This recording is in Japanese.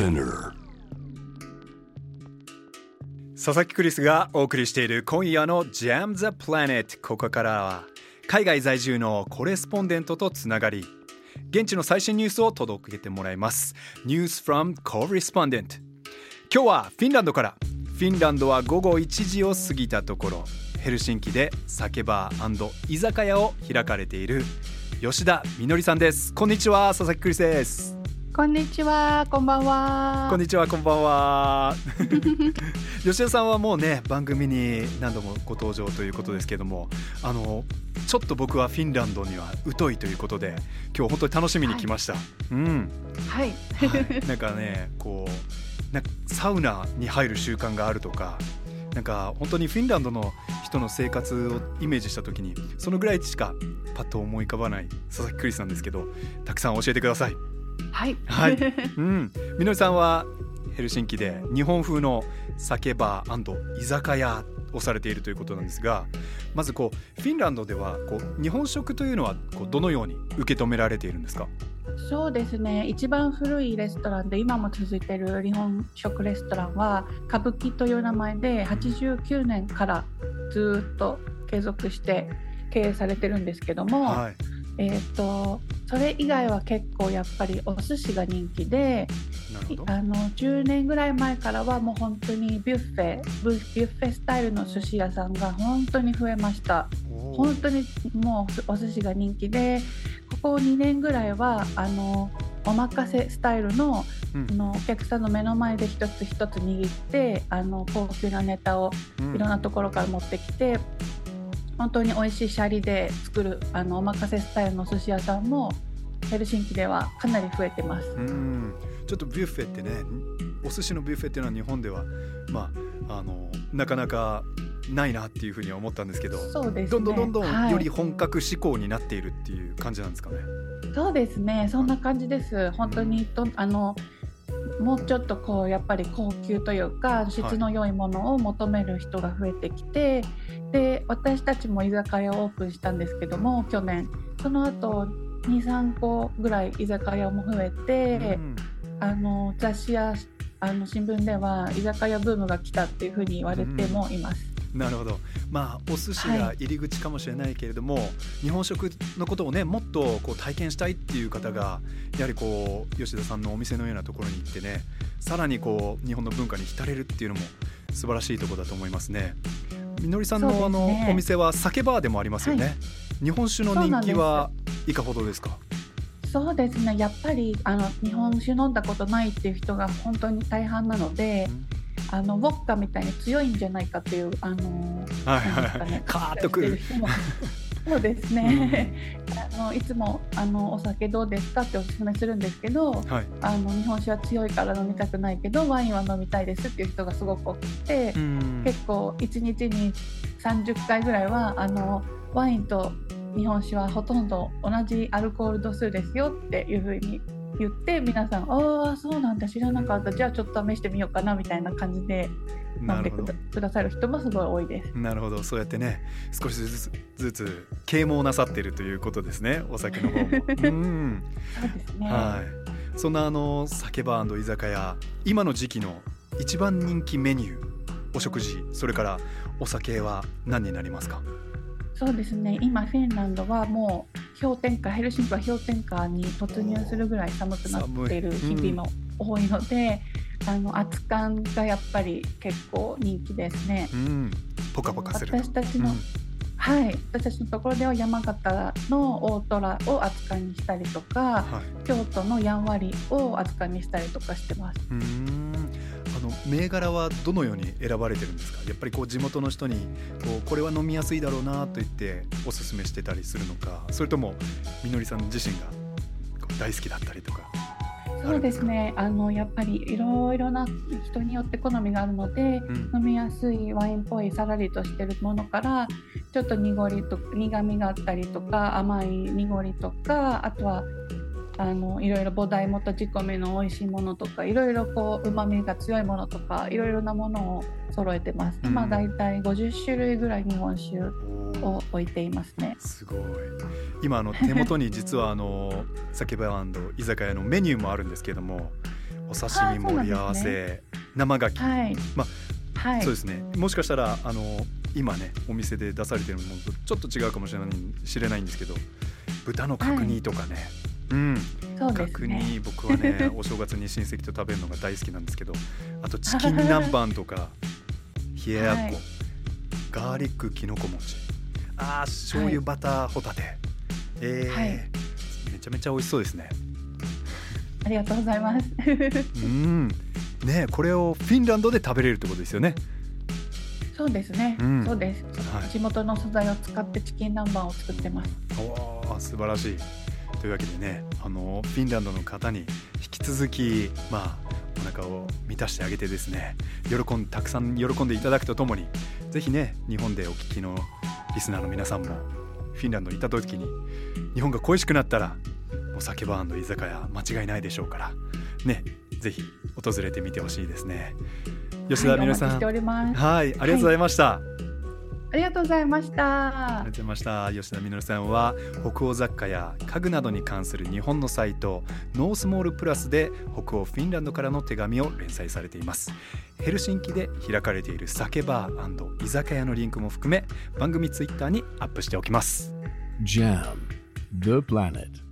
Spinner 佐々木クリスがお送りしている今夜の Jam the Planet ここからは海外在住のコレスポンデントとつながり現地の最新ニュースを届けてもらいます。News from Correspondent 今日はフィンランドから。フィンランドは午後1時を過ぎたところ。ヘルシンキで酒バー居酒屋を開かれている吉田みのりさんです。こんにちは佐々木クリスです。こんにちは、こんばんは。こんにちは、こんばんは。吉田さんはもうね、番組に何度もご登場ということですけども、あのちょっと僕はフィンランドには疎いということで、今日本当に楽しみに来ました。はい、うん。はい。はい、なんかね、こうなサウナに入る習慣があるとか。なんか本当にフィンランドの人の生活をイメージした時にそのぐらいしかパッと思い浮かばない佐々木クリスなんですけどたくさん教えてください。はい、はい、うん、みのりさんはヘルシンキで日本風の酒バー居酒屋をされているということなんですがまずこうフィンランドではこう日本食というのはこうどのように受け止められているんですか？そうですね。一番古いレストランで今も続いている日本食レストランは歌舞伎という名前で89年からずっと継続して経営されてるんですけども、はい。えーと、それ以外は結構やっぱりお寿司が人気であの10年ぐらい前からはもう本当にビュッフェビュッフェスタイルの寿司屋さんが本当に増えました。本当にもうお寿司が人気でここ2年ぐらいはあのお任せスタイルのうん、のお客さんの目の前で一つ一つ握ってあの高級なネタをいろんなところから持ってきて、本当に美味しいシャリで作るあのお任せスタイルの寿司屋さんもヘルシンキではかなり増えてます。うん。ちょっとビュッフェってねお寿司のビュッフェっていうのは日本ではまああのなかなかないなっていうふうには思ったんですけどそうです、ね、どんどんどんどんより本格志向になっているっていう感じなんですかね。そうですね。そんな感じです。本当にと、あのもうちょっとこうやっぱり高級というか質の良いものを求める人が増えてきて、はい、で私たちも居酒屋をオープンしたんですけども去年。その後23個ぐらい居酒屋も増えて、うん、あの雑誌やあの新聞では居酒屋ブームが来たっていうふうに言われてもいます。うん、なるほど。まあお寿司が入り口かもしれないけれども、はい、日本食のことをねもっとこう体験したいっていう方がやはりこう吉田さんのお店のようなところに行ってねさらにこう日本の文化に浸れるっていうのも素晴らしいところだと思いますね。みのりさんの、ね、あのお店は酒バーでもありますよね。はい、日本酒の人気はいかほどですか？そうですね。やっぱりあの日本酒飲んだことないっていう人が本当に大半なので、うん、あのウォッカみたいに強いんじゃないかっていうあのはいはい。はい、ね、カーッとくる。そうですね、うん、あのいつもあのお酒どうですかっておすすめするんですけど、はい、あの日本酒は強いから飲みたくないけどワインは飲みたいですっていう人がすごく多くて、結構1日に30回ぐらいはあのワインと日本酒はほとんど同じアルコール度数ですよっていうふうに言って皆さん「ああそうなんだ知らなかった。じゃあちょっと試してみようかな」みたいな感じで飲んでくださる人もすごい多いです。なるほど。そうやってね少しずつずつ啓蒙なさっているということですねお酒の方も。うんそうですね、はい、そんなあの酒バー居酒屋今の時期の一番人気メニューお食事それからお酒は何になりますか？そうですね。今フィンランドはもう氷点下ヘルシンキは氷点下に突入するぐらい寒くなっている日々も多いので、うん、あの熱燗がやっぱり結構人気ですね。うん、ポカポカする私たちの、うん、はい。私たちのところでは山形の大虎を熱燗にしたりとか、はい、京都のやんわりを熱燗にしたりとかしてます。うん。あの銘柄はどのように選ばれてるんですか？やっぱりこう地元の人にこうこれは飲みやすいだろうなと言っておすすめしてたりするのかそれともみのりさん自身が大好きだったりとか？そうですね。あのやっぱりいろいろな人によって好みがあるので、うん、飲みやすいワインっぽいさらりとしてるものからちょっと濁りと苦みがあったりとか甘い濁りとかあとはあのいろいろ菩提元仕込みの美味しいものとかいろいろこう旨味が強いものとかいろいろなものを揃えてます、今だいたい50種類ぐらい日本酒を置いていますね。すごい。今あの手元に実はあの酒場居酒屋のメニューもあるんですけどもお刺身盛り合わせ、ね、生牡蠣、はい。まあ、はい、そうですね。もしかしたらあの今ねお店で出されてるものとちょっと違うかもしれない知れないんですけど豚の角煮とかね、はい、うん。そうですね、角煮僕はねお正月に親戚と食べるのが大好きなんですけど あとチキン南蛮とか冷ややっこ、はい、ガーリックきのこ餅。あ醤油バターホタテ、はい、えー、はい、めちゃめちゃ美味しそうですね。ありがとうございます。うん。ねこれをフィンランドで食べれるってことですよね。そうですね、うん、そうです、はい、地元の素材を使ってチキン南蛮を作ってます。お素晴らしいというわけでねあのフィンランドの方に引き続きまあお腹を満たしてあげてですね喜んたくさん喜んでいただくとともにぜひね日本でお聞きのリスナーの皆さんもフィンランドにいた時に日本が恋しくなったらお酒バー居酒屋間違いないでしょうからねぜひ訪れてみてほしいですね。吉田美乃さんはい、ありがとうございました、はいありがとうございました。ありがとうございました。吉田実さんは北欧雑貨や家具などに関する日本のサイトノースモールプラスで北欧フィンランドからの手紙を連載されています。ヘルシンキで開かれている酒バー居酒屋のリンクも含め番組ツイッターにアップしておきます。JAM The Planet